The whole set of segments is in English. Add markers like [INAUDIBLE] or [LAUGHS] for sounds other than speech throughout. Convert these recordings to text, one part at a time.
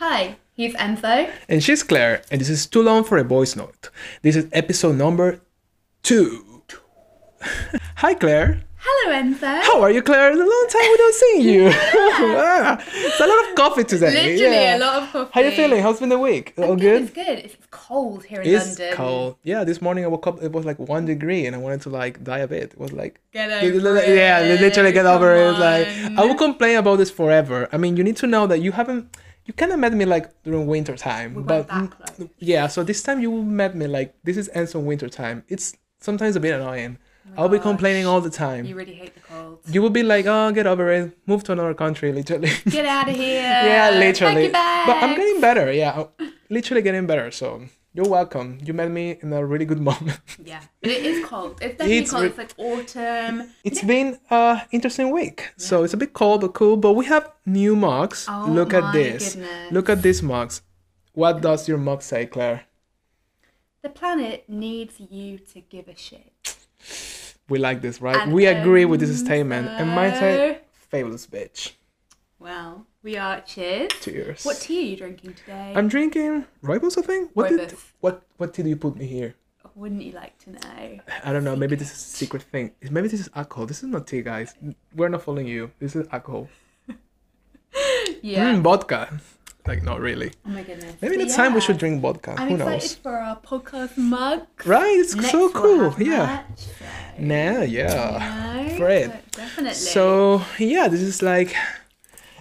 Hi, he's Enzo. And she's Claire, and this is Too Long for a Voice Note. This is episode number two. [LAUGHS] Hi, Claire. Hello, Enzo. How are you, Claire? It's a long time we don't see you. [LAUGHS] [LAUGHS] It's a lot of coffee today. Literally yeah. a lot of coffee. How are you feeling? How's been the week? All good. It's good. It's cold here in It's London. It's cold. Yeah, this morning I woke up. It was like one degree, and I wanted to like die a bit. It was like Get over li- yeah, literally get over it. Like I will complain about this forever. I mean, you need to know that you haven't. You kind of met me like during winter time, We but yeah. So this time you met me like this is ends on winter time. It's sometimes a bit annoying. Oh I'll be complaining all the time. You really hate the cold. You will be like, oh, get over it. Move to another country, literally. Get out of [LAUGHS] here. yeah, literally. But I'm getting better. Yeah, I'm literally getting better. So you're welcome. You met me in a really good [LAUGHS] moment. Yeah, but it is cold. It's definitely It's cold. re- It's like autumn. It's been a interesting week. So it's a bit cold but cool. But we have new mugs. Oh Look at this. goodness. Look at these mugs. What does your mug say, Claire? The planet needs you to give a shit. We like this, right? And we agree with this statement. And mine say, fabulous bitch. Well, we are cheers. Cheers. What tea are you drinking today? I'm drinking rooibos, I think. What did what what tea do you put me here? Wouldn't you like to know? I don't know. Maybe this is a secret thing. Maybe this is alcohol. This is not tea, guys. We're not following you. This is alcohol. [LAUGHS] Yeah. Mm, vodka. Like not really. Oh my goodness. Maybe next time we should drink vodka. I'm Who excited knows? for our podcast mug. Right? It's Next so cool. Yeah. Nah, yeah. Fred. but Definitely. So yeah, this is like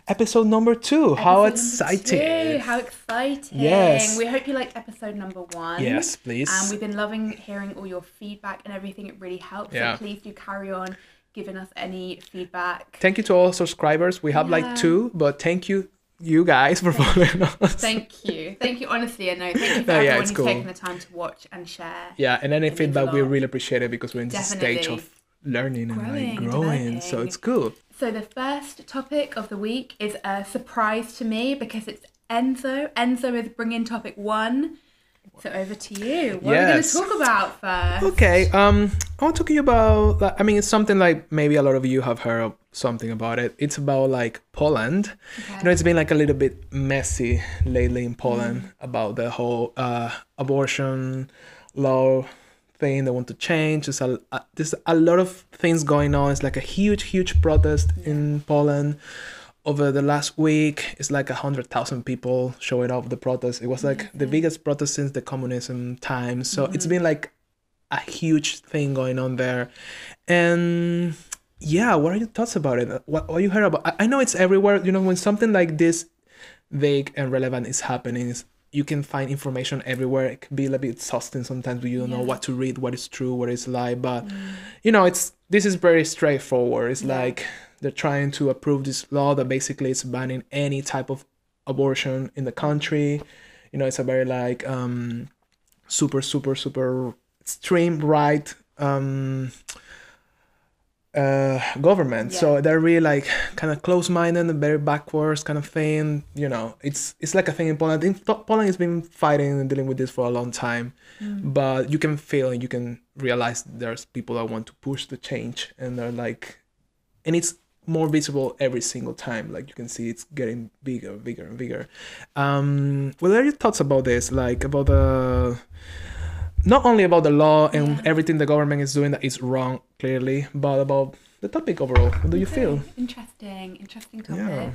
episode number two. How Episode number two, exciting! How exciting. Yes. We hope you liked episode number one. Yes, please. And we've been loving hearing all your feedback and everything. It really helps. Yeah. So please do carry on giving us any feedback. Thank you to all subscribers. We have Yeah. like two, but thank you, you guys, for following us. Thank you. Thank you, honestly. And no, thank you [LAUGHS] for No, yeah, everyone it's who's cool. taken the time to watch and share. yeah, and any It means a feedback we really appreciate it because we're in this stage of learning and Growing like and growing. So it's cool. So the first topic of the week is a surprise to me because it's Enzo. Enzo is bringing topic one. So over to you. What Yes. are we going to talk about first? Okay, um, I want to talk you about. like, I mean, it's something like maybe a lot of you have heard of something about it. It's about like Poland. Okay. You know, it's been like a little bit messy lately in Poland Mm. about the whole uh, abortion law thing they want to change. There's a, a there's a lot of things going on. It's like a huge, huge protest in Poland. Over the last week, it's like a hundred thousand people showing up the protest. It was like the mm-hmm. biggest protest since the communism times. So it's mm-hmm. been like a huge thing going on there. And yeah, what are your thoughts about it? What, what you heard about? I, I know it's everywhere. You know, when something like this vague and relevant is happening, you can find information everywhere. It can be a little bit exhausting sometimes you don't know what to read, what is true, what is lie. But you know, it's this is very straightforward. It's Yeah. like they're trying to approve this law that basically is banning any type of abortion in the country. You know, it's a very like um super super super extreme right um uh government. So they're really like kind of close-minded and very backwards kind of thing you know. It's it's like a thing in poland. I think Po- poland has been fighting and dealing with this for a long time but you can feel and you can realize there's people that want to push the change and they're like and it's more visible every single time. Like you can see it's getting bigger bigger and bigger. Um what are your thoughts about this? Like about the not only about the law and Yeah. everything the government is doing that is wrong clearly but about the topic overall what do you feel Interesting, interesting topic. Yeah.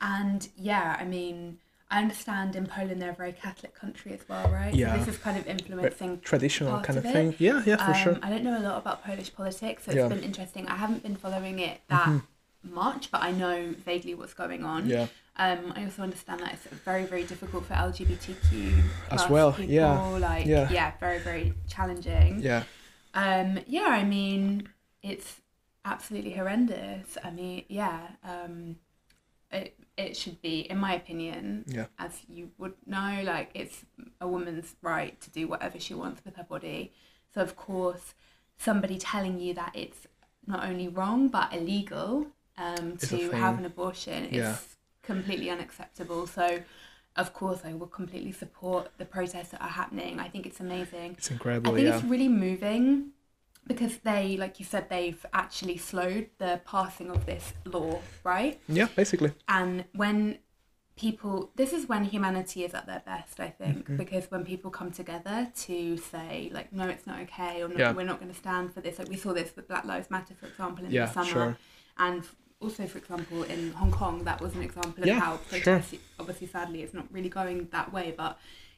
And yeah, I mean, I understand in Poland they're a very Catholic country as well, right? Yeah. So this is kind of influencing. traditional part kind of of thing yeah yeah for um, sure I don't know a lot about Polish politics, so Yeah. Mm-hmm. it's been interesting. I haven't been following it that much, but I know vaguely what's going on. yeah Um, I also understand that it's very, very difficult for LGBTQ As well, people. yeah, Like, yeah. yeah. very, very challenging. yeah Um, yeah, I mean, it's absolutely horrendous. I mean, yeah, um, it it should be, in my opinion, yeah as you would know, like it's a woman's right to do whatever she wants with her body. So of course, somebody telling you that it's not only wrong but illegal um, to have an abortion is Yeah. Completely unacceptable. So of course, I will completely support the protests that are happening. I think it's amazing. It's incredible. I think yeah. it's really moving because they, like you said, they've actually slowed the passing of this law, right? Yeah, basically. And when people this is when humanity is at their best i think Mm-hmm. because when people come together to say like no it's not okay or no, Yeah. we're not going to stand for this like we saw this with black lives matter for example in Yeah, the summer sure. and also for example in hong kong that was an example of Yeah, how sure. obviously sadly it's not really going that way but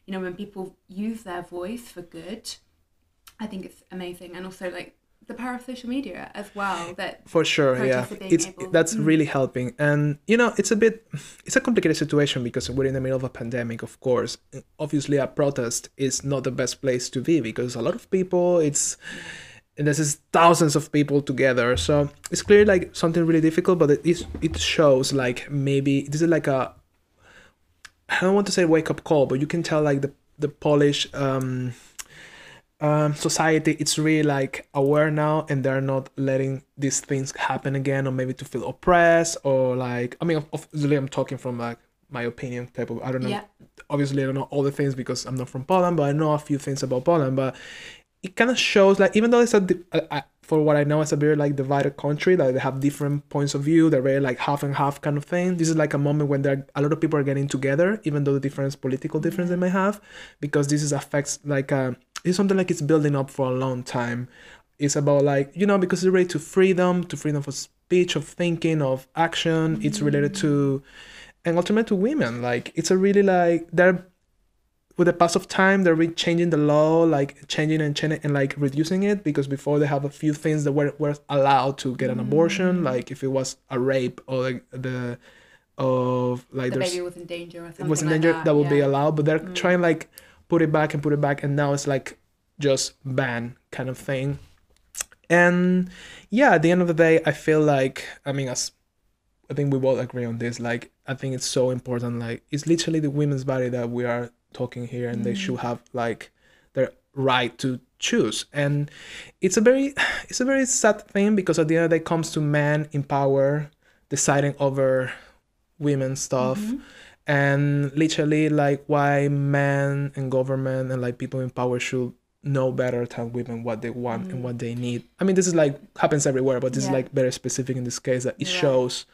you know when people use their voice for good i think it's amazing. And also like the power of social media as well that for sure yeah. protests it's able- that's Mm. really helping. And you know it's a bit it's a complicated situation because we're in the middle of a pandemic of course. Obviously a protest is not the best place to be because a lot of people it's and this is thousands of people together. So it's clearly like something really difficult but it is it shows like maybe this is like a i don't want to say wake up call but you can tell like the the polish um um, society it's really like aware now and they're not letting these things happen again or maybe to feel oppressed or like i mean obviously i'm talking from like my opinion type of i don't know yeah. obviously i don't know all the things because i'm not from poland but i know a few things about poland but it kind of shows like even though it's a uh, uh, for what i know it's a very like divided country like they have different points of view they're very like half and half kind of thing. This is like a moment when there a lot of people are getting together even though the difference political difference they may have because this is affects like uh it's something like it's building up for a long time. It's about like you know because it's related to freedom to freedom of speech of thinking of action. It's related to and ultimately to women. Like it's a really like they're with the pass of time they're really changing the law like changing and changing and like reducing it because before they have a few things that were, were allowed to get an abortion mm. like if it was a rape or like the of like the baby was in danger or something it was in like danger that, that, would be allowed but they're trying mm. like put it back and put it back and now it's like just ban kind of thing. And yeah at the end of the day i feel like i mean as i think we both agree on this like i think it's so important like it's literally the women's body that we are talking here and they mm. should have like their right to choose. And it's a very [SIGHS] it's a very sad thing because at the end of the day it comes to men in power deciding over women's stuff. Mm-hmm. And literally like why men and government and like people in power should know better than women what they want and what mm. they need. I mean this is like happens everywhere but this is like very specific in this case that it You're shows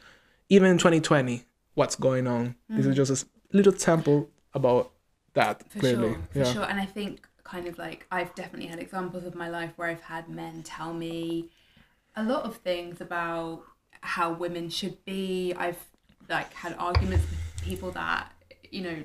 even in 2020 what's going on. This is mm. just a little sample about that for clearly sure for yeah. sure. And i think kind of like i've definitely had examples of my life where i've had men tell me a lot of things about how women should be. I've like had arguments with people that you know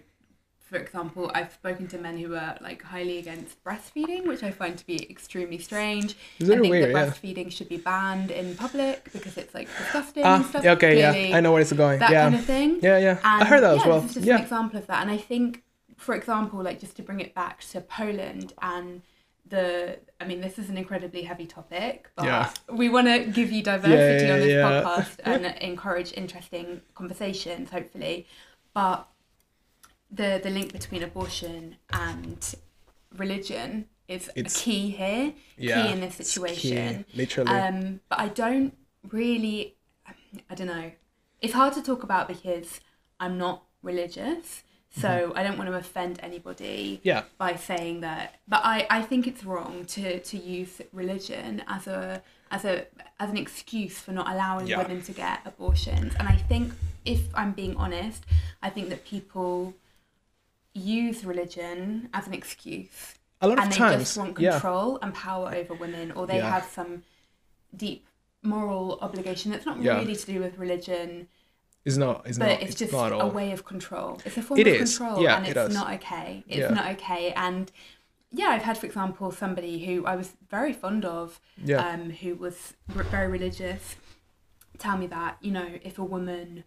for example i've spoken to men who are like highly against breastfeeding which i find to be extremely strange. I think weird, that yeah. breastfeeding should be banned in public because it's like disgusting ah and stuff okay Clearly, yeah i know where it's going that yeah. kind of thing. Yeah yeah. I heard that yeah, as well This is just an yeah. example of that. And I think, for example, like just to bring it back to Poland and the, I mean, this is an incredibly heavy topic, but Yeah. we want to give you diversity Yeah, on this yeah. podcast [LAUGHS] and encourage interesting conversations, hopefully. But the the link between abortion and religion is It's- key here, yeah key in this situation. key, literally Um, but I don't really, I don't know. It's hard to talk about because I'm not religious, so mm-hmm. I don't want to offend anybody yeah by saying that. But I, I think it's wrong to, to use religion as a as a as an excuse for not allowing Yeah. women to get abortions. And I think, if I'm being honest, I think that people use religion as an excuse a lot and they times just want yeah control and power over women or they Yeah. have some deep moral obligation that's not Yeah. really to do with religion it's not it's but not it's, just not a way of control it's a form It of is. control Yeah, and it's is. not okay it's Yeah. not okay and yeah i've had for example somebody who i was very fond of yeah um, who was very religious tell me that you know if a woman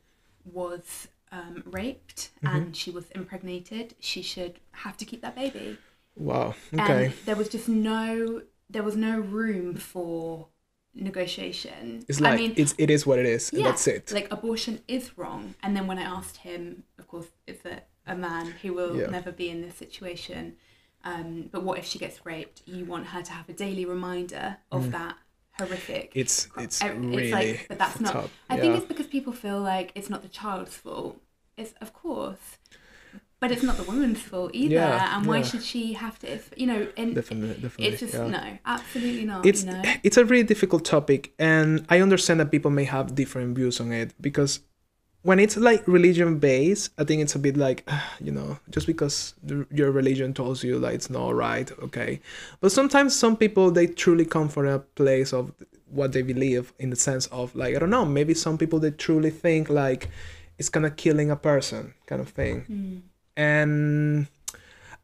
was um, raped Mm-hmm. and she was impregnated she should have to keep that baby wow okay and there was just no there was no room for negotiation it's like i mean it's it is what it is and yeah, that's it like abortion is wrong and then when i asked him of course it's a, a man who will Yeah. never be in this situation um, but what if she gets raped you want her to have a daily reminder of that horrific Mm. it's it's really like but that's not up. i think it's because people feel like it's not the child's fault it's of course but it's not the woman's fault either Yeah, and why yeah. should she have to if you know and definitely definitely it's just yeah. no absolutely not it's you know [LAUGHS] it's a really difficult topic and i understand that people may have different views on it because when it's like religion based, I think it's a bit like, [SIGHS] you know, just because the, your religion tells you like it's not right, okay. But sometimes some people they truly come from a place of what they believe in the sense of like I don't know, maybe some people they truly think like it's kind of killing a person kind of thing, Mm. And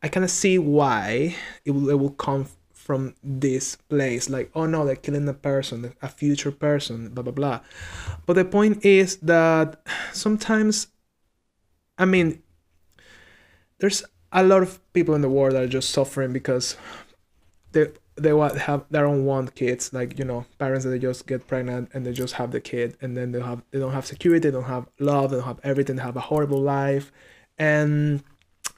I kind of see why it will, it will come from this place like oh no they're killing a person a future person blah blah blah. But the point is that sometimes i mean there's a lot of people in the world that are just suffering because they they have they don't want kids like you know parents that they just get pregnant and they just have the kid and then they have they don't have security they don't have love they don't have everything they have a horrible life and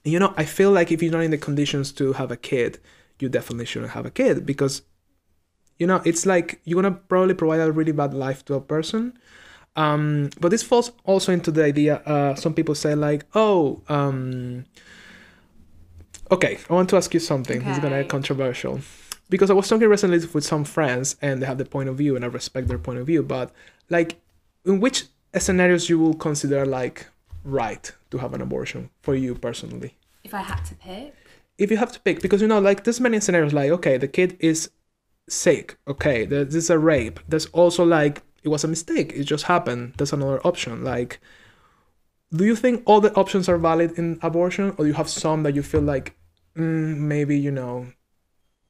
you know i feel like if you're not in the conditions to have a kid you definitely shouldn't have a kid because you know it's like you're gonna probably provide a really bad life to a person. Um but this falls also into the idea uh some people say like oh um okay i want to ask you something. It's gonna be controversial. Because i was talking recently with some friends and they have the point of view and i respect their point of view but like in which scenarios you will consider like right to have an abortion for you personally. If I had to pick, if you have to pick because you know like there's many scenarios like okay the kid is sick okay there- this is a rape. There's also like it was a mistake it just happened there's another option. Like do you think all the options are valid in abortion or do you have some that you feel like mm, maybe you know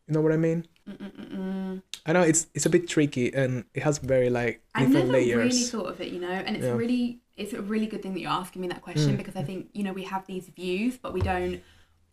you know what i mean? Mm-mm-mm. i know it's it's a bit tricky and it has very like different never layers really thought of it, you know, and it's Yeah. really it's a really good thing that you're asking me that question Mm. because I think you know we have these views, but we don't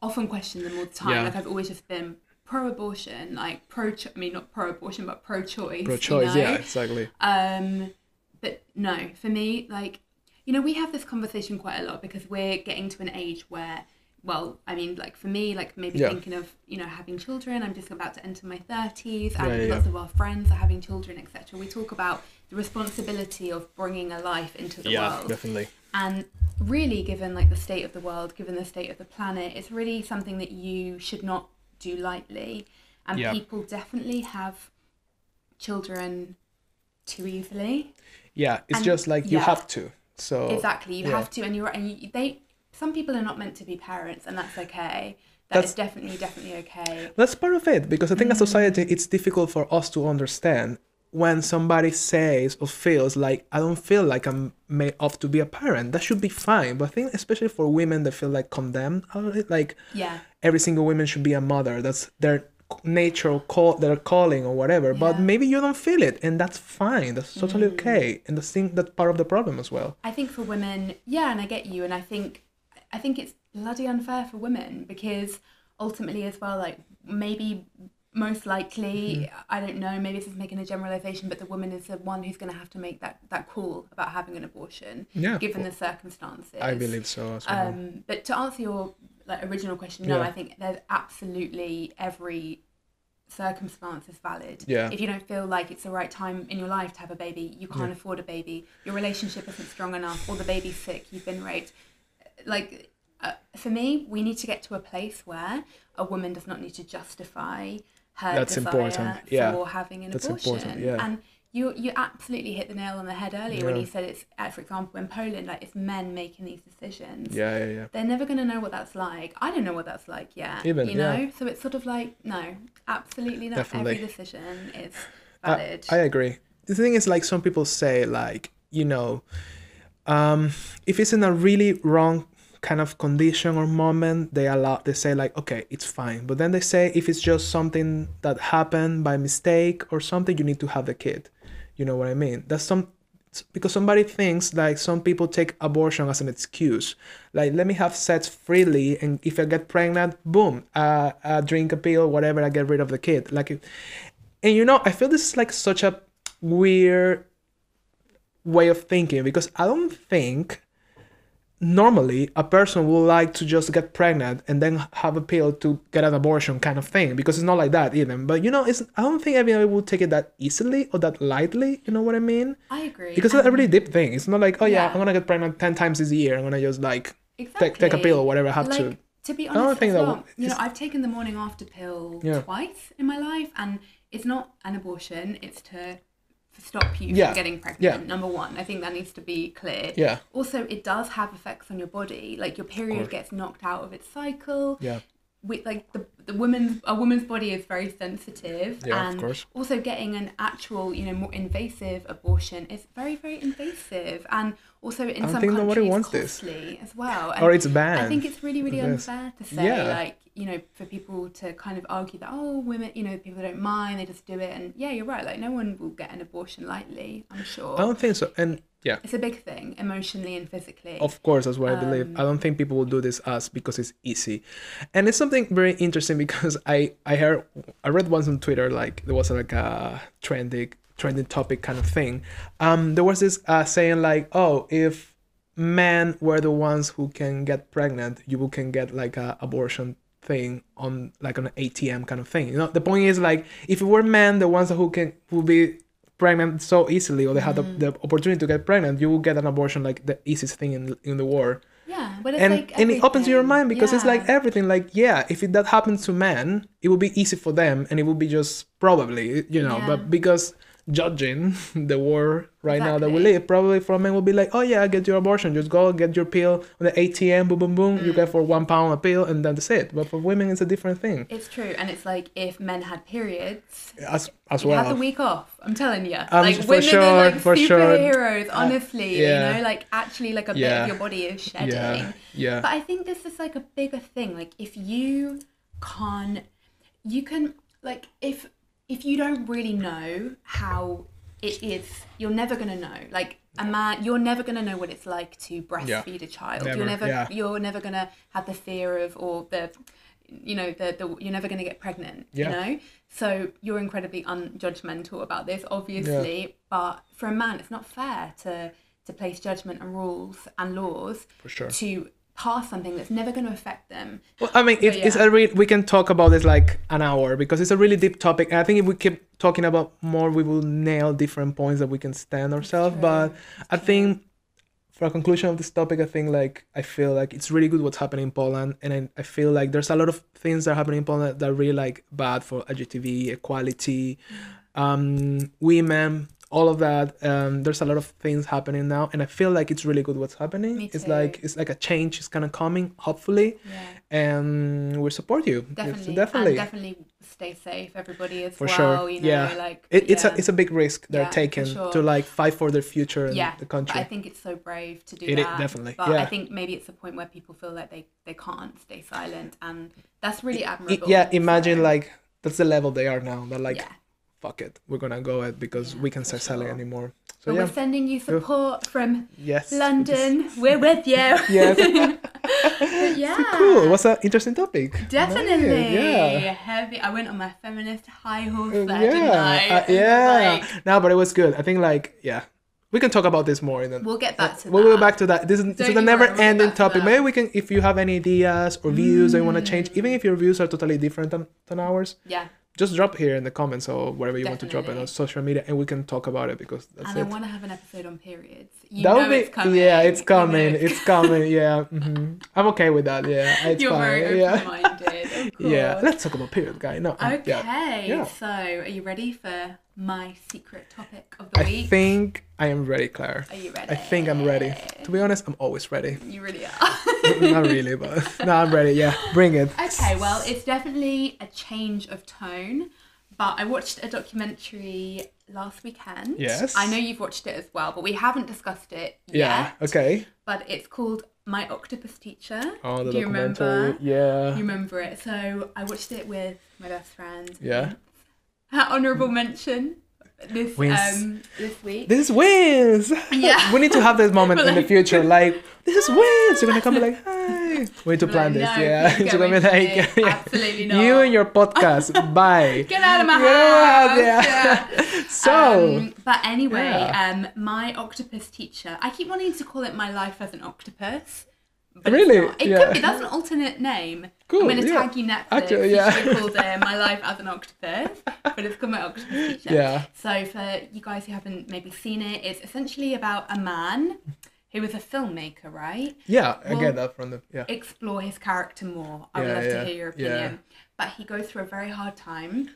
often question them all the time. Yeah. Like I've always just been pro-abortion, like pro. I mean, not pro-abortion, but pro-choice. pro-choice know? yeah exactly Um, but no, for me, like, you know, we have this conversation quite a lot because we're getting to an age where, well, I mean, like for me, like maybe Yeah. thinking of, you know, having children. I'm just about to enter my 30s, and Yeah, lots of our friends are having children, etc. We talk about the responsibility of bringing a life into the yeah world. definitely And really, given like the state of the world, given the state of the planet, it's really something that you should not do lightly. And Yeah. people definitely have children too easily. yeah it's And- just like you yeah. have to so Exactly, you yeah. have to, and you're and you, they. Some people are not meant to be parents, and that's okay. That That's- is definitely, definitely okay. That's part of it because I think as Mm. society it's difficult for us to understand when somebody says or feels like I don't feel like I'm made off to be a parent. That should be fine. But I think especially for women that feel like condemned out of it, like Yeah, every single woman should be a mother. That's their nature or call their calling or whatever. But maybe you don't feel it and that's fine. That's totally Mm. okay. And I think that's part of the problem as well. I think for women, yeah, and I get you, and I think, I think it's bloody unfair for women because ultimately, as well, like maybe most likely, Mm-hmm. I don't know, maybe this is making a generalization, but the woman is the one who's going to have to make that that call about having an abortion, Yeah. given the circumstances. I believe so as well. Um, but to answer your like original question, no, Yeah. I think there's absolutely every circumstance is valid. Yeah. If you don't feel like it's the right time in your life to have a baby, you can't afford a baby, your relationship isn't strong enough, or the baby's sick, you've been raped. Like uh, for me, we need to get to a place where a woman does not need to justify her That's important. Yeah. for having an That's abortion. important, yeah. And you you absolutely hit the nail on the head earlier when you said it's, uh, for example, in Poland, like it's men making these decisions yeah, yeah, yeah. they're never going to know what that's like. I don't know what that's like yet. Even, you know? yeah. So it's sort of like, no, absolutely not Definitely. every decision is I- I, agree. The thing is, like some people say, like you know, um, if it's in a really wrong kind of condition or moment, they allow they say like, okay, it's fine. But then they say if it's just something that happened by mistake or something, you need to have the kid. You know what I mean? That's some because somebody thinks like some people take abortion as an excuse like let me have sex freely and if i get pregnant boom uh, uh drink a pill whatever i get rid of the kid like and you know i feel this is like such a weird way of thinking because i don't think normally a person would like to just get pregnant and then have a pill to get an abortion kind of thing because it's not like that even but you know it's i don't think everybody will take it that easily or that lightly you know what i mean I agree. because it's a really deep thing it's not like oh yeah, Yeah. i'm gonna get pregnant 10 times this year i'm gonna just like exactly. take, take a pill or whatever i have like, to To be don't honest, think as that well, you know, I've taken the morning after pill Yeah. twice in my life, and it's not an abortion; it's to stop you Yeah. from getting pregnant. Yeah. Number one, I think that needs to be clear. Yeah. Also, it does have effects on your body. Like your period gets knocked out of its cycle. Yeah. With like the the woman's a woman's body is very sensitive, Yeah, of and course. also getting an actual, you know, more invasive abortion is very very invasive, and also in don't some think countries nobody wants this. costly as well. Or it's banned. I think it's really really unfair to say Yeah. like you know for people to kind of argue that oh women you know people don't mind they just do it and yeah you're right like no one will get an abortion lightly I'm sure I don't think so. And yeah, it's a big thing emotionally and physically Of course, that's what I believe. I don't think people will do this as because it's easy, and it's something very interesting because I I heard I read once on Twitter like there was like a trending trending topic kind of thing. Um, there was this uh, saying like, oh, if men were the ones who can get pregnant, you can get like a abortion thing on like an ATM kind of thing. You know, the point is like if it were men the ones who can who be pregnant so easily or they have the, mm-hmm. the opportunity to get pregnant, you will get an abortion like the easiest thing in in the world. yeah but it's And like and it opens your mind because it's like everything like yeah, if it, that happens to men, it will be easy for them and it will be just probably, you know, Yeah. but because judging [LAUGHS] the war right now that we live, probably for men will be like, oh yeah, get your abortion, just go get your pill on the ATM, boom, boom, boom, you Mm. get for one pound a pill, and that's it. But for women, it's a different thing it's true and it's like if men had periods as as you have the week off I'm telling you Um, like for women sure, are like for sure. superheroes honestly yeah. you know like actually like a bit Yeah. of your body is shedding Yeah, yeah, But I think this is like a bigger thing. Like if you can't, you can like if if you don't really know how it is, you're never gonna know. Like a man, you're never gonna know what it's like to breastfeed a child. Never, You're never, yeah. you're never gonna have the fear of or the, you know, the the you're never gonna get pregnant. Yeah. You know, so you're incredibly unjudgmental about this, obviously. But for a man, it's not fair to to place judgment and rules and laws for sure. to pass something that's never going to affect them. Well, I mean, it's, it's yeah. a re- we can talk about this like an hour because it's a really deep topic. And I think if we keep talking about more, we will nail different points that we can stand ourselves. True, But I think for a conclusion of this topic, I think like I feel like it's really good what's happening in Poland, and I, I feel like there's a lot of things that are happening in Poland that are really like bad for LGTB equality, um, women, all of that. Um, there's a lot of things happening now, and I feel like it's really good what's happening. It's like it's like a change is kind of coming, hopefully Yeah, and we support you. Definitely, definitely. and definitely stay safe, everybody as For well. sure, You know, yeah. like It, it's yeah. a it's a big risk they're Yeah, taking sure. to like fight for their future in the country. I think it's so brave to do It that. definitely, But. I think maybe it's a point where people feel like they they can't stay silent, and that's really admirable. yeah, imagine So, like that's the level they are now. They're like, yeah. Fuck it, we're gonna go it because Yeah, we can for start selling sure. anymore. So yeah, we're sending you support from yes, London. We're with you. [LAUGHS] Yes. [LAUGHS] Yeah. cool. What's an interesting topic. Definitely. Nice, Yeah. Heavy. I went on my feminist high horse Uh, there, didn't I? yeah, uh, yeah. like- no, but it was good. I think like yeah, we can talk about this more in the we'll get back to We'll that. go back to that. This is, this is a never-ending back to topic. Maybe we can, if you have any ideas or views that you want to change, even if your views are totally different than, than ours, Yeah. Just drop here in the comments or wherever you want to drop it on social media and we can talk about it because that's and I want to have an episode on periods. You that know would be, it's coming. yeah, it's coming. It's coming. Yeah, hmm [LAUGHS] I'm okay with that. Yeah, it's You're fine. very yeah, [LAUGHS] yeah. Let's talk about period, guy. No, Okay. yeah. Yeah. So, are you ready for my secret topic of the I week? I think I am ready, Claire. Are you ready? I think I'm ready. To be honest, I'm always ready. You really are. Not really, but [LAUGHS] no, I'm ready. Yeah, bring it. Okay, well, it's definitely a change of tone, but I watched a documentary last weekend. Yes. I know you've watched it as well, but we haven't discussed it Yeah. yet. Okay. But it's called My Octopus Teacher. Oh, the Do you documentary. remember? Yeah. You remember it? So I watched it with my best friend. Yeah. Honorable mention this Wins. um this week. This is wins. Yeah. [LAUGHS] we need to have this moment But in the [LAUGHS] future. Like this is wins. You're gonna come be like, hi. We need to Like, plan this. no, yeah. You're [LAUGHS] go gonna be like, yeah. Absolutely not. You and your podcast. Bye. Get out of my Get out, house. yeah. Yeah. So Um, but anyway, Yeah. um, my octopus teacher. I keep wanting to call it my life as an octopus. But Really? It Yeah. could be. That's an alternate name. Cool, I'm gonna yeah. tag you Netflix. Actually, yeah. called it my life as an octopus, but it's called my octopus teacher. Yeah. So for you guys who haven't maybe seen it, it's essentially about a man who is a filmmaker, right? yeah, I get that from the yeah. explore his character more. I would love yeah, to hear your yeah. opinion. But he goes through a very hard time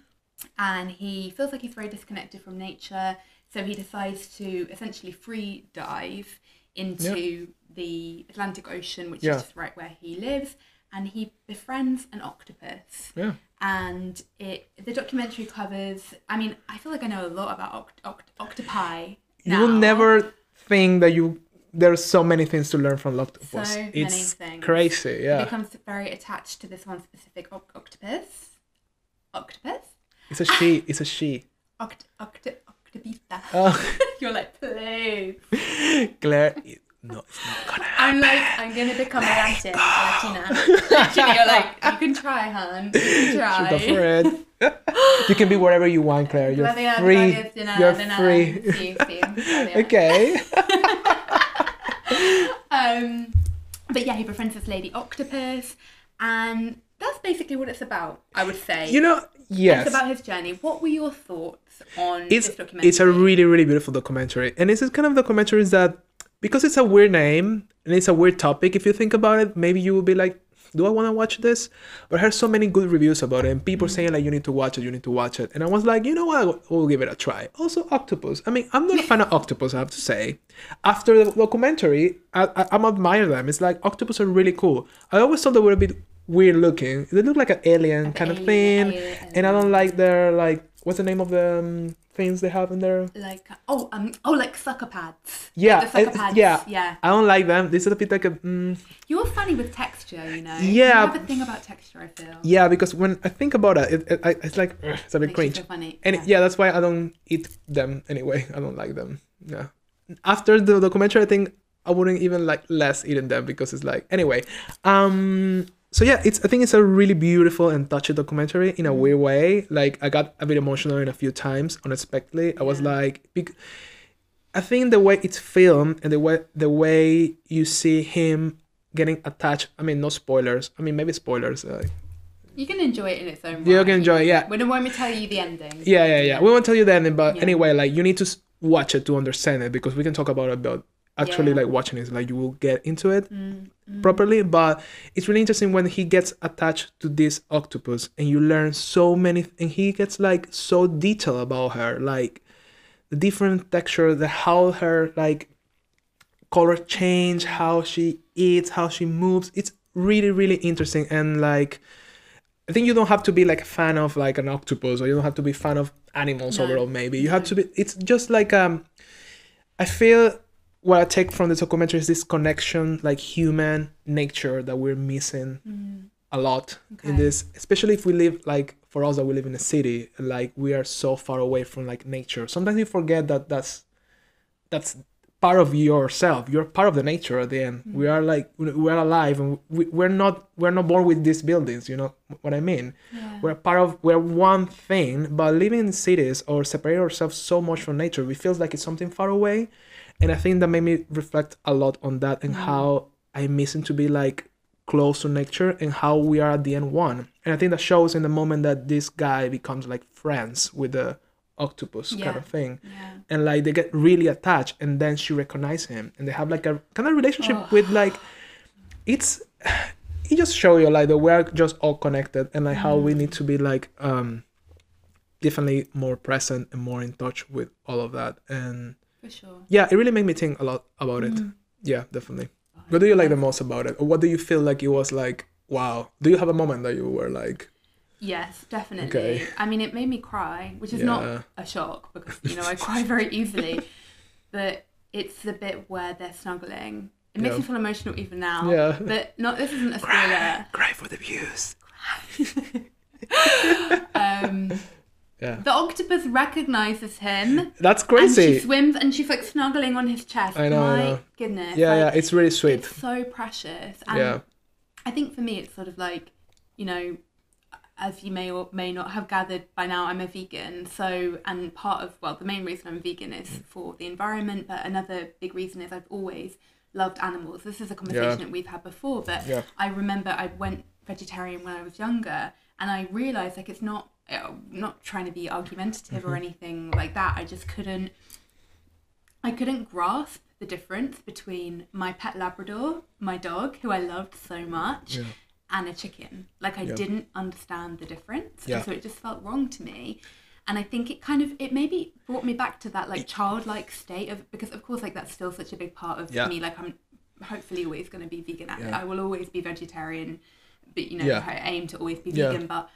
and he feels like he's very disconnected from nature. So he decides to essentially free dive into the Atlantic Ocean, which Yeah. is right where he lives, and he befriends an octopus. Yeah. And it the documentary covers. I mean, I feel like I know a lot about oct- oct- octopi. You will now. never think that you there's so many things to learn from octopus. So many it's things. crazy, He yeah. becomes very attached to this one specific oc- octopus. Octopus? It's a she. [LAUGHS] It's a she. Oct- oct- octopita. Oh, [LAUGHS] You're like, please. [LAUGHS] Claire. It's not gonna happen. [LAUGHS] I'm like, I'm gonna become a Latin, Latina. Literally, you're like, you can try, hon. You can [LAUGHS] try. Go for it. you can be wherever you want, Claire. You're free. gracias, de nada, You're free. Sí, sí, gracias. Okay. [LAUGHS] Um, but yeah, he befriends this lady octopus, and that's basically what it's about. I would say. You know, yes. It's about his journey. What were your thoughts on it's this documentary? it's a really really beautiful documentary and it's kind of the documentaries that because it's a weird name and it's a weird topic if you think about it maybe you will be like do i want to watch this? But i heard so many good reviews about it and people Mm-hmm. saying like you need to watch it you need to watch it. And i was like you know what? We'll give it a try. Also octopus. I mean i'm not a fan of octopus i have to say. After the documentary i, I i'm admire them. It's like octopus are really cool. I always thought they were a bit weird looking. They look like an alien Like kind of thing alien. and i don't like their like what's the name of the um, things they have in there like oh um oh like sucker pads. Yeah, the sucker pads. yeah. yeah. I don't like them. This is a bit like a mm, You're funny with texture, you know. Yeah. You have a thing about texture. I feel. yeah because when I think about it, it, it I, it's like ugh, it's a bit Makes cringe. feel funny. And yeah. yeah. that's why I don't eat them anyway. [LAUGHS] I don't like them. Yeah. After the documentary, I think I wouldn't even like less eating them because it's like anyway. Um. So yeah, it's I think it's a really beautiful and touchy documentary in a weird way. Like I got a bit emotional in a few times unexpectedly. I was like, I think the way it's filmed and the way the way you see him getting attached. I mean, no spoilers. I mean, maybe spoilers. Uh, You can enjoy it in its own. Way. You can enjoy. it, Yeah, We don't want me to tell you the ending. yeah, yeah, yeah. We won't tell you the ending, but Yeah. anyway, like you need to watch it to understand it because we can talk about it, about actually Yeah. like watching it. Like you will get into it Mm, mm. properly. But it's really interesting when he gets attached to this octopus and you learn so many, and he gets like so detailed about her, like the different texture, the how her like color change, how she eats, how she moves. It's really really interesting and like. I think you don't have to be like a fan of like an octopus or you don't have to be a fan of animals No. overall maybe. You have to be it's just like um I feel what I take from the documentary is this connection like human nature that we're missing Mm, a lot in this especially if we live like for us that we live in a city like we are so far away from like nature. Sometimes you forget that that's that's part of yourself. You're part of the nature at the end. We are like we're alive and we, we're not we're not born with these buildings you know what i mean? Yeah. we're part of we're one thing but living in cities or separate ourselves so much from nature we feels like it's something far away and i think that made me reflect a lot on that and Mm. how i miss it to be like close to nature and how we are at the end one and i think that shows in the moment that this guy becomes like friends with the octopus kind of thing yeah. and like they get really attached and then she recognizes him and they have like a kind of relationship Oh. with like it's it just show you like that we're just all connected and like how we Mm. need to be like um definitely more present and more in touch with all of that and For sure. yeah it really made me think a lot about it Mm. yeah definitely what do you like the most about it or what do you feel like it was like wow do you have a moment that you were like Yes, definitely. Okay. I mean, it made me cry, which is Yeah. not a shock because you know I cry very easily. [LAUGHS] But it's the bit where they're snuggling. It makes Yeah. me feel emotional even now. Yeah. But not. This isn't a spoiler. cry for the views [LAUGHS] um, yeah the octopus recognizes him. that's crazy. And she swims and she's like snuggling on his chest. I know, I My know. goodness. yeah yeah it's really sweet It's so precious. And yeah I think for me, it's sort of like, you know, as you may or may not have gathered by now, I'm a vegan. So, and part of, well, the main reason I'm vegan is for the environment, but another big reason is I've always loved animals. This is a conversation that we've had before, but Yeah. I remember I went vegetarian when I was younger and I realized like it's not, uh, not trying to be argumentative Mm-hmm. or anything like that. I just couldn't, I couldn't grasp the difference between my pet Labrador, my dog, who I loved so much, Yeah. and a chicken. Like I Yeah. didn't understand the difference, Yeah. so it just felt wrong to me. and I think it kind of it maybe brought me back to that like childlike state of because of course like that's still such a big part of me. Like I'm hopefully always going to be vegan. I- will always be vegetarian, but you know. I aim to always be vegan. But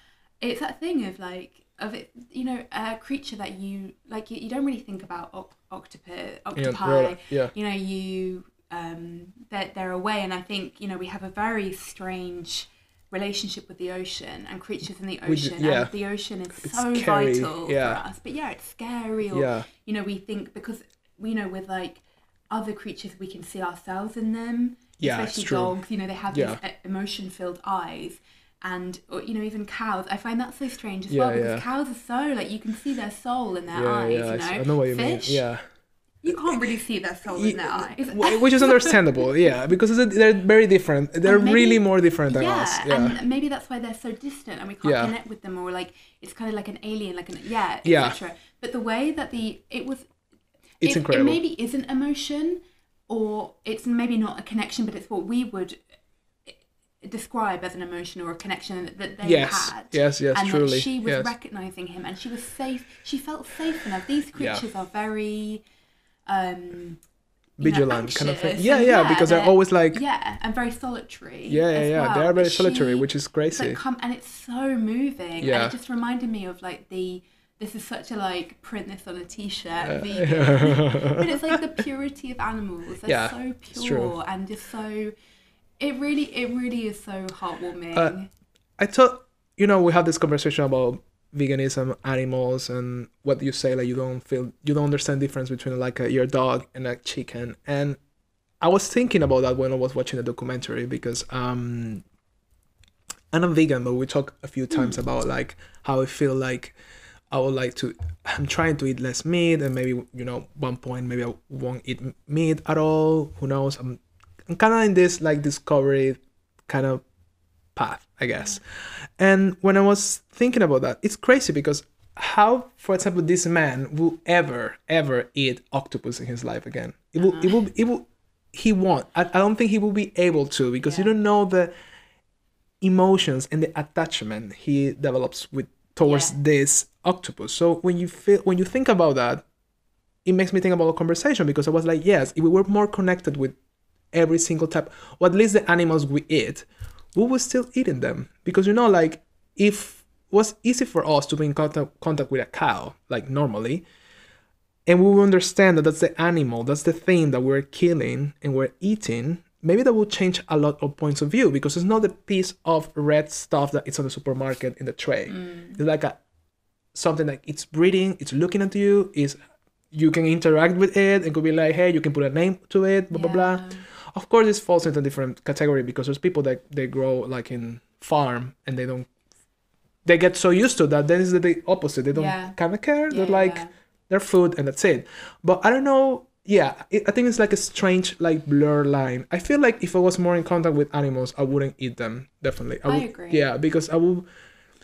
it's that thing of like of it, you know, a creature that you like. You, you don't really think about oc- octopus, Yeah, octopi. right, yeah. You know, you um, they're they're away, and I think you know we have a very strange relationship with the ocean and creatures in the do- ocean. yeah. And the ocean is It's so scary, vital yeah. for us. But yeah, it's scary. Or Yeah. you know, we think because you know with like other creatures we can see ourselves in them. Yeah, especially true. dogs. You know, they have Yeah. these emotion filled eyes. And or, you know, even cows. I find that so strange as Yeah, well because yeah. cows are so like you can see their soul in their yeah, eyes. you know, I know what you Fish, mean. Yeah. you can't really see their soul in their eyes. Which is understandable, yeah, because it's- they're very different. They're maybe- really more different than yeah, us. Yeah. and maybe that's why they're so distant and we can't connect with them or like it's kind of like an alien, like an yeah, Yeah. etc. But the way that the it was, It's it, incredible. It maybe isn't emotion, or it's maybe not a connection, but it's what we would describe as an emotion or a connection that, that they Yes, had. yes, yes, and truly, that she was yes. recognizing him, and she was safe. She felt safe enough. These Yeah. creatures are very. Um, you know, Vigilant kind of thing. anxious Yeah, yeah, because they're always like, yeah, and very solitary. yeah, yeah, yeah. well. They are very But solitary, she- which is crazy. like come and it's so moving. And Yeah. it just reminded me of like the this is such a like print this on a t-shirt vegan. [LAUGHS] but it's like the purity of animals. They're Yeah, so pure and just so it really it really is so heartwarming. Uh, I thought, you know, we have this conversation about veganism, animals, and what you say, like you don't feel, you don't understand difference between like a, your dog and a chicken. And I was thinking about that when I was watching the documentary because um, and I'm vegan, but we talk a few times about like how I feel like I would like to. I'm trying to eat less meat, and maybe you know, one point maybe I won't eat meat at all. Who knows? I'm, I'm kind of in this like discovery kind of path, I guess. And when I was thinking about that, it's crazy because how, for example, this man will ever, ever eat octopus in his life again? It will, it will, it will. He won't. I, I don't think he will be able to because you don't know the emotions and the attachment he develops with towards Yeah. this octopus. So when you feel when you think about that, it makes me think about a conversation because I was like, yes, if we were more connected with every single type, or at least the animals we eat, we would still eating them. Because you know, like if it was easy for us to be in contact, contact with a cow, like normally, and we would understand that that's the animal, that's the thing that we're killing and we're eating, maybe that will change a lot of points of view because it's not the piece of red stuff that it's on the supermarket in the tray. Mm. It's like a something like it's breathing, it's looking at you, is you can interact with it and could be like, hey, you can put a name to it, blah blah blah. Yeah. Of course, this falls into a different category because there's people that they grow like in farm and they don't. They get so used to that, then it's the opposite. They don't Yeah. kind of care. They're like yeah. their food and that's it. But I don't know. Yeah, it, I think it's like a strange like blur line. I feel like if I was more in contact with animals, I wouldn't eat them. Definitely, I would, agree. Yeah, because I would.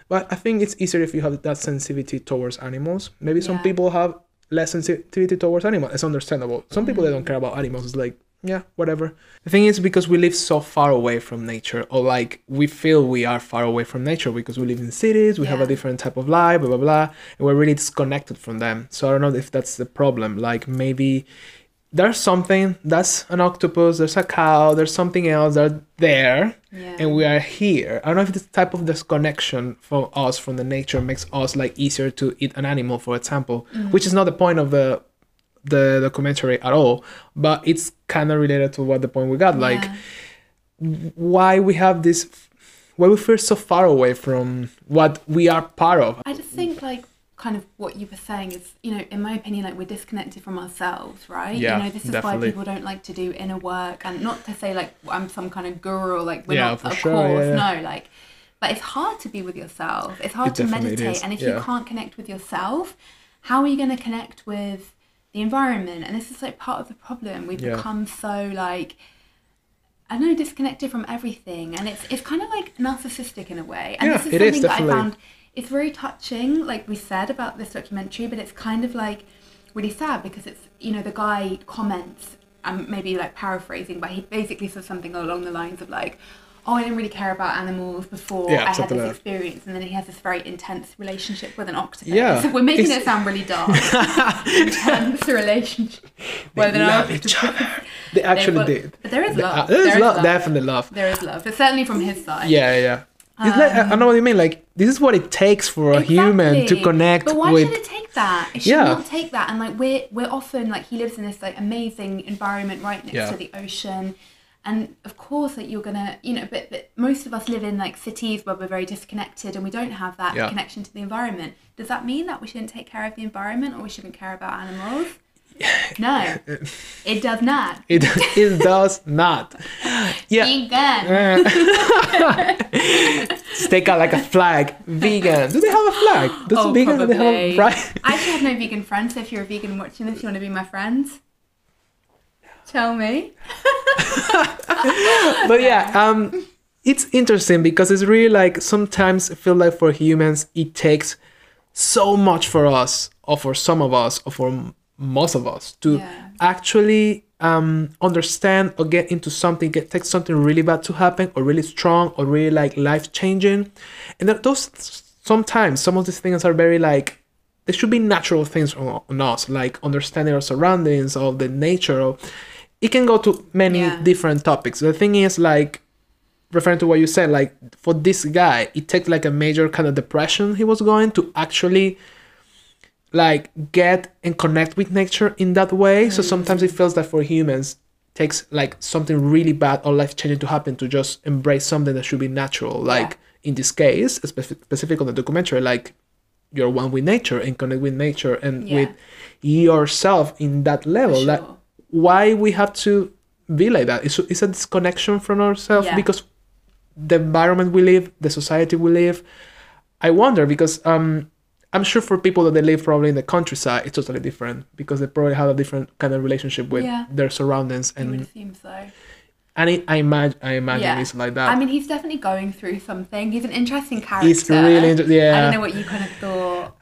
But I think it's easier if you have that sensitivity towards animals. Maybe some people have less sensitivity towards animals. It's understandable. Some people they don't care about animals. It's like yeah, whatever. The thing is because we live so far away from nature, or like we feel we are far away from nature because we live in cities, we have a different type of life, blah blah blah, and we're really disconnected from them. So I don't know if that's the problem. Like maybe there's something that's an octopus, there's a cow, there's something else that's there, Yeah. and we are here. I don't know if this type of disconnection from us from the nature makes us like easier to eat an animal, for example, Mm. which is not the point of the the documentary at all, but it's kind of related to what the point we got. Like why we have this, why we feel so far away from what we are part of. I just think like kind of what you were saying is, you know, in my opinion, like we're disconnected from ourselves, right? Yeah, you know, this is definitely. why people don't like to do inner work, and not to say like I'm some kind of guru or like we're Yeah, not, for of sure, course, yeah, yeah. no, like. But it's hard to be with yourself. It's hard It to meditate, and if yeah. you can't connect with yourself, how are you going to connect with the environment? And this is like part of the problem. We've Yeah. become so like I don't know, disconnected from everything, and it's it's kind of like narcissistic in a way. And Yeah, this is it is, something that definitely. I found it's very touching, like we said about this documentary, but it's kind of like really sad because it's you know the guy comments, I'm maybe like paraphrasing, but he basically says something along the lines of like, oh, I didn't really care about animals before Yeah, I had this like experience, and then he has this very intense relationship with an octopus. Yeah, So [LAUGHS] we're making it's- it sound really dark. [LAUGHS] intense relationship with an love each other. They actually got- did. But there is love. There is There love, love. definitely love. There is love. But certainly from his side. Yeah, yeah. It's like I know what you mean. Like this is what it takes for a human to connect But why with. should it take that? It should Yeah. not take that. And like we're we're often like he lives in this like amazing environment right next Yeah. to the ocean. And of course like you're gonna you know, but, but most of us live in like cities where we're very disconnected and we don't have that Yeah. connection to the environment. Does that mean that we shouldn't take care of the environment or we shouldn't care about animals? [LAUGHS] No. It does not. It it does not. Yeah. Vegan. Stick out like a flag. Vegan. Do they have a flag? Does Oh, vegan do they have a probably. flag? I actually have no vegan friends, so if you're a vegan watching this, you want to be my friends? Tell me. [LAUGHS] but yeah, um, it's interesting because it's really like sometimes I feel like for humans it takes so much for us, or for some of us, or for most of us to Yeah. actually um understand or get into something, get take something really bad to happen, or really strong, or really like life changing, and that those sometimes some of these things are very like they should be natural things on, on us, like understanding our surroundings, of the nature of. It can go to many Yeah. different topics. The thing is, like, referring to what you said, like, for this guy, it takes like a major kind of depression he was going to actually, like, get and connect with nature in that way. So sometimes it feels that for humans, takes like something really bad or life changing to happen to just embrace something that should be natural. Like in this case, specific, specific on the documentary, like you're one with nature and connect with nature and Yeah. with yourself in that level. Like sure. Why we have to be like that? It's, it's a disconnection from ourselves Yeah. because the environment we live, the society we live. I wonder because um, I'm sure for people that they live probably in the countryside, it's totally different because they probably have a different kind of relationship with Yeah. their surroundings I would and assume so. and it, I imagine I imagine Yeah. it's like that. I mean, he's definitely going through something. He's an interesting character. it's really inter- yeah. I don't know what you kind of thought,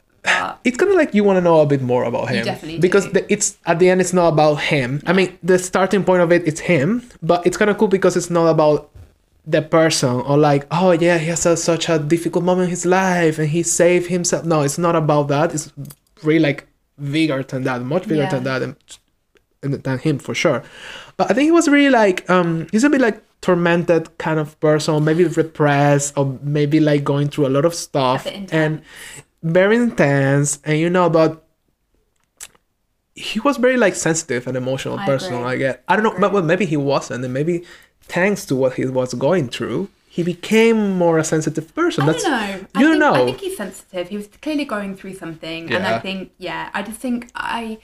it's kind of like you want to know a bit more about him. because the, it's at the end it's not about him. I mean the starting point of it it's him but it's kind of cool because it's not about the person or like oh yeah he has a, such a difficult moment in his life and he saved himself. No it's not about that. It's really like bigger than that much bigger Yeah. than that and, and than him for sure. But i think he was really like um he's a bit like tormented kind of person maybe repressed or maybe like going through a lot of stuff. And very intense and you know about he was very like sensitive and emotional I person agree. i get i don't know agree. but well, maybe he wasn't and maybe thanks to what he was going through he became more a sensitive person I that's don't know. I you think, know I think he's sensitive. He was clearly going through something, and I think, yeah, I just think I,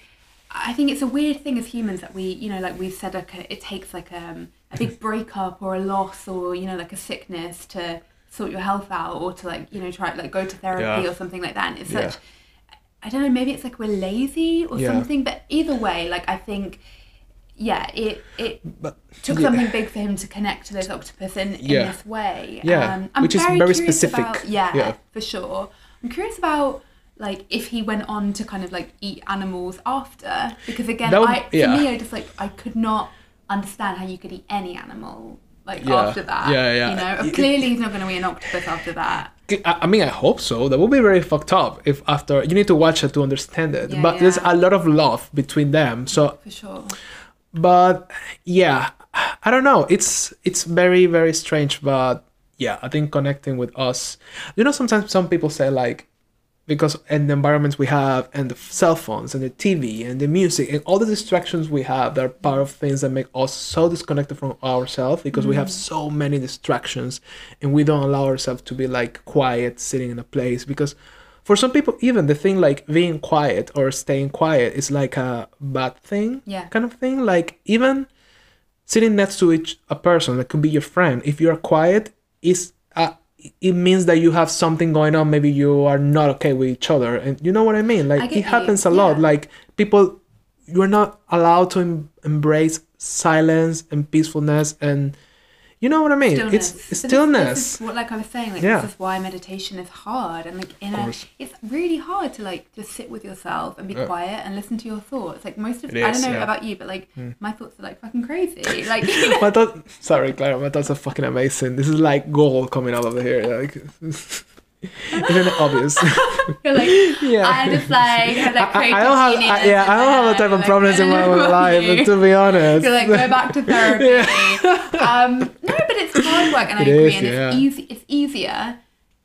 I think it's a weird thing as humans that we, you know, like we've said, like a, it takes like um, a big [LAUGHS] breakup or a loss or you know like a sickness to sort your health out or to like you know try like go to therapy Yeah. or something like that. And it's Yeah. such, I don't know, maybe it's like we're lazy or Yeah. something. But either way, like I think, yeah, it it but took something big for him to connect to this octopus in, in this way. Yeah, um, I'm which is very specific. About, yeah, for sure. I'm curious about like if he went on to kind of like eat animals after, because again, would- I for yeah. me, I just like I could not understand how you could eat any animal like Yeah. after that. Yeah, yeah. You know, It- clearly he's not going to be an octopus after that. I mean, I hope so. That would be very fucked up if after you need to watch it to understand it. Yeah, but there's a lot of love between them. So, For sure. but yeah, I don't know. It's it's very very strange. But yeah, I think connecting with us. You know, sometimes some people say like, because in the environments we have and the cell phones and the TV and the music and all the distractions we have, they're part of things that make us so disconnected from ourselves because we have mm-hmm. so many distractions and we don't allow ourselves to be like quiet sitting in a place because for some people even the thing like being quiet or staying quiet is like a bad thing Yeah. kind of thing like even sitting next to each a person that could be your friend if you're quiet is it means that you have something going on. Maybe you are not okay with each other. And you know what i mean? Like I it get you, happens a lot. Yeah. like people you're not allowed to em- embrace silence and peacefulness and You know what I mean? stillness. It's this- stillness. This, is what, like I was saying, like Yeah. this is why meditation is hard, and like in a, it's really hard to like just sit with yourself and be Yeah. quiet and listen to your thoughts. Like most of, It I is, don't know yeah. about you, but like Mm. my thoughts are like fucking crazy. [LAUGHS] Like [LAUGHS] you know, my thought, sorry, Clara, my thoughts are fucking amazing. This is like gold coming out of here. Like, [LAUGHS] [LAUGHS] isn't it obvious? [LAUGHS] you're like yeah. I just like have like I, I don't have, I, yeah, I don't have the type of like, problems in my [LAUGHS] own life, to be honest. You're like go back to therapy. um, no, but it's hard work, and I agree. is, and yeah. it's easy. It's easier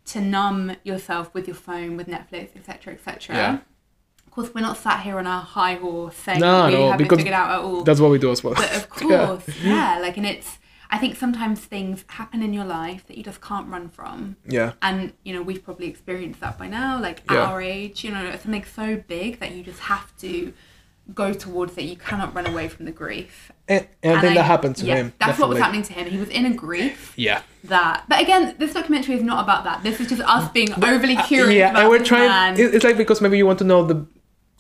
to numb yourself with your phone, with Netflix, etc., etc. Yeah. Of course, we're not sat here on our high horse saying No, we no, haven't figured out at all. That's what we do as well. But of Yeah. course, yeah. like, and it's. I think sometimes things happen in your life that you just can't run from, Yeah. and you know we've probably experienced that by now. Like Yeah. our age, you know, it's something so big that you just have to go towards it. You cannot run away from the grief. And, and I think I- that happened to yeah, him. That's what was happening to him. He was in a grief Yeah. that. But again, this documentary is not about that. This is just us being overly uh, curious. yeah, about and we're trying. man. It's like because maybe you want to know the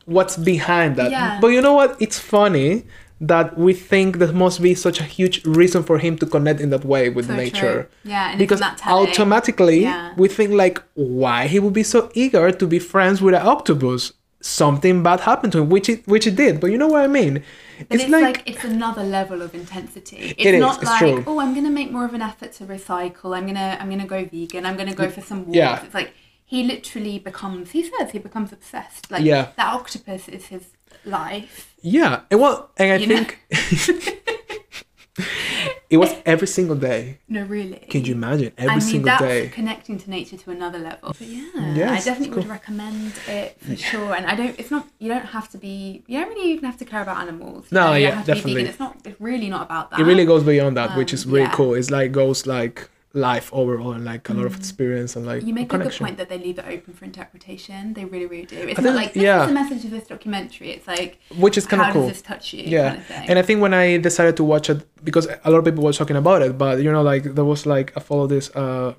what's behind that. Yeah. But you know what? It's funny that we think there must be such a huge reason for him to connect in that way with So nature. true. Yeah, and because isn't that telling? automatically Yeah. we think like why he would be so eager to be friends with an octopus something bad happened to him which it which it did but you know what i mean But it's, like, it's another level of intensity. It's It is, not it's like true. oh I'm gonna make more of an effort to recycle. I'm gonna I'm gonna go vegan. I'm gonna go for some walks. Yeah. It's like he literally becomes he says he becomes obsessed. Like Yeah. that octopus is his life. yeah and well and i You think [LAUGHS] it was every single day No, really. can you imagine every I mean, single that's day connecting to nature to another level. But yeah, Yes, I definitely would cool. recommend it for sure. And I don't. It's not. You don't have to be. You don't really even have to care about animals. you No, know, you yeah, have to be definitely. It's not. It's really not about that. it really goes beyond that which Um, is really yeah. cool it's like goes like life overall and like a lot of experience and like Mm. You make a good point that they leave it open for interpretation. They really, really do. It's I not think- like this yeah. is the message of this documentary. It's like which is kind of cool does this touch you? yeah kind of and i think when i decided to watch it because a lot of people were talking about it but you know like there was like i follow this uh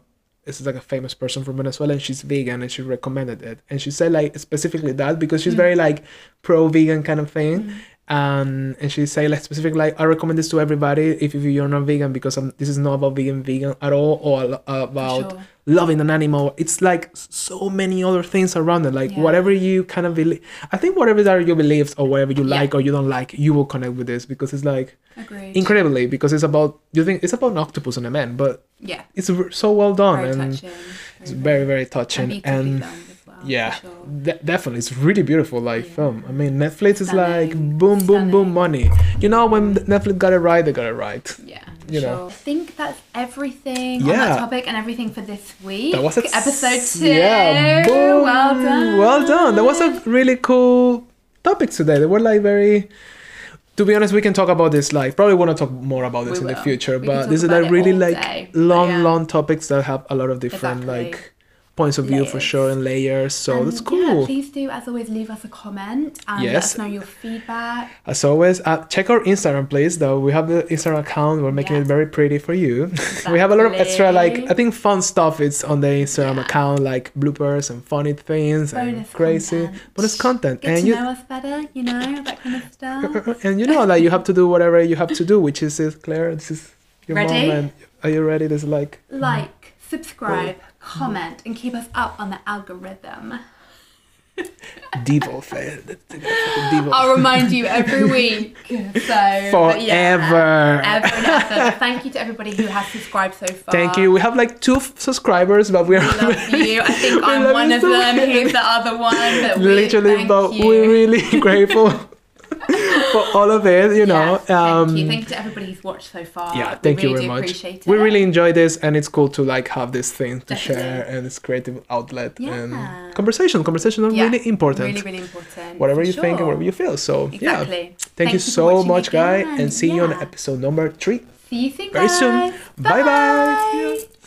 this is like a famous person from venezuela and she's vegan and she recommended it and she said like specifically that because she's Mm. very like pro vegan kind of thing Mm. And and she say like specifically like i recommend this to everybody if, if you're not vegan because i this is not about vegan vegan at all or about sure. loving an animal it's like so many other things around it like Yeah. whatever you kind of believe i think whatever are your beliefs or whatever you Yeah. like or you don't like you will connect with this because it's like Agreed. incredibly because it's about you think it's about an octopus and a man but yeah. it's so well done Very and touching. it's very very touching and filmed as well, for yeah sure. de- definitely it's really beautiful like Yeah. film i mean netflix is like Stunning, boom boom boom stunning. money you know when netflix got it right they got it right Yeah, you sure. know. I think that's everything on that topic and everything for this week. that was a episode two. yeah boom Well done. well done that was a really cool topic today they were like very to be honest we can talk about this like probably want to talk more about this We in the future We but is about like really like long yeah. long topics that have a lot of different Exactly. like points of view for sure and layers so And, that's Yeah, cool please do, as always, leave us a comment and let Yes. us know your feedback. As always, uh, check our Instagram, please. Though we have the Instagram account, we're making Yeah. it very pretty for you. [LAUGHS] we have a lot of extra, like I think, fun stuff. It's on the Instagram Yeah. account, like bloopers and funny things and crazy content. bonus content. Get and to you know us better, you know, that kind of uh, uh, uh, stuff. and you know, like you have to do whatever you have to do, which is is Claire. This is your Ready? moment. Are you ready? This is like Like, subscribe, comment, and keep us up on the algorithm. [LAUGHS] Devo fan. Devo. I'll remind you every week. [LAUGHS] So but yeah, Forever. ever and ever. Thank you to everybody who has subscribed so far. Thank you. We have like two f- subscribers, but we're We love [LAUGHS] you. I think I'm one of so them. He's the other one. Literally but you. we're really grateful for all of it you know Yes, um thank you. Thank you to everybody who's watched so far. yeah We thank you very do much Appreciate it. we really enjoy this and it's cool to like have this thing to Definitely. share and this creative outlet Yeah. and conversation conversation are Yeah, really important Really, really important. whatever for you think and whatever you feel so yeah Exactly. thank, you for so watching much guy and see you on episode number three See you soon, very soon bye bye Bye.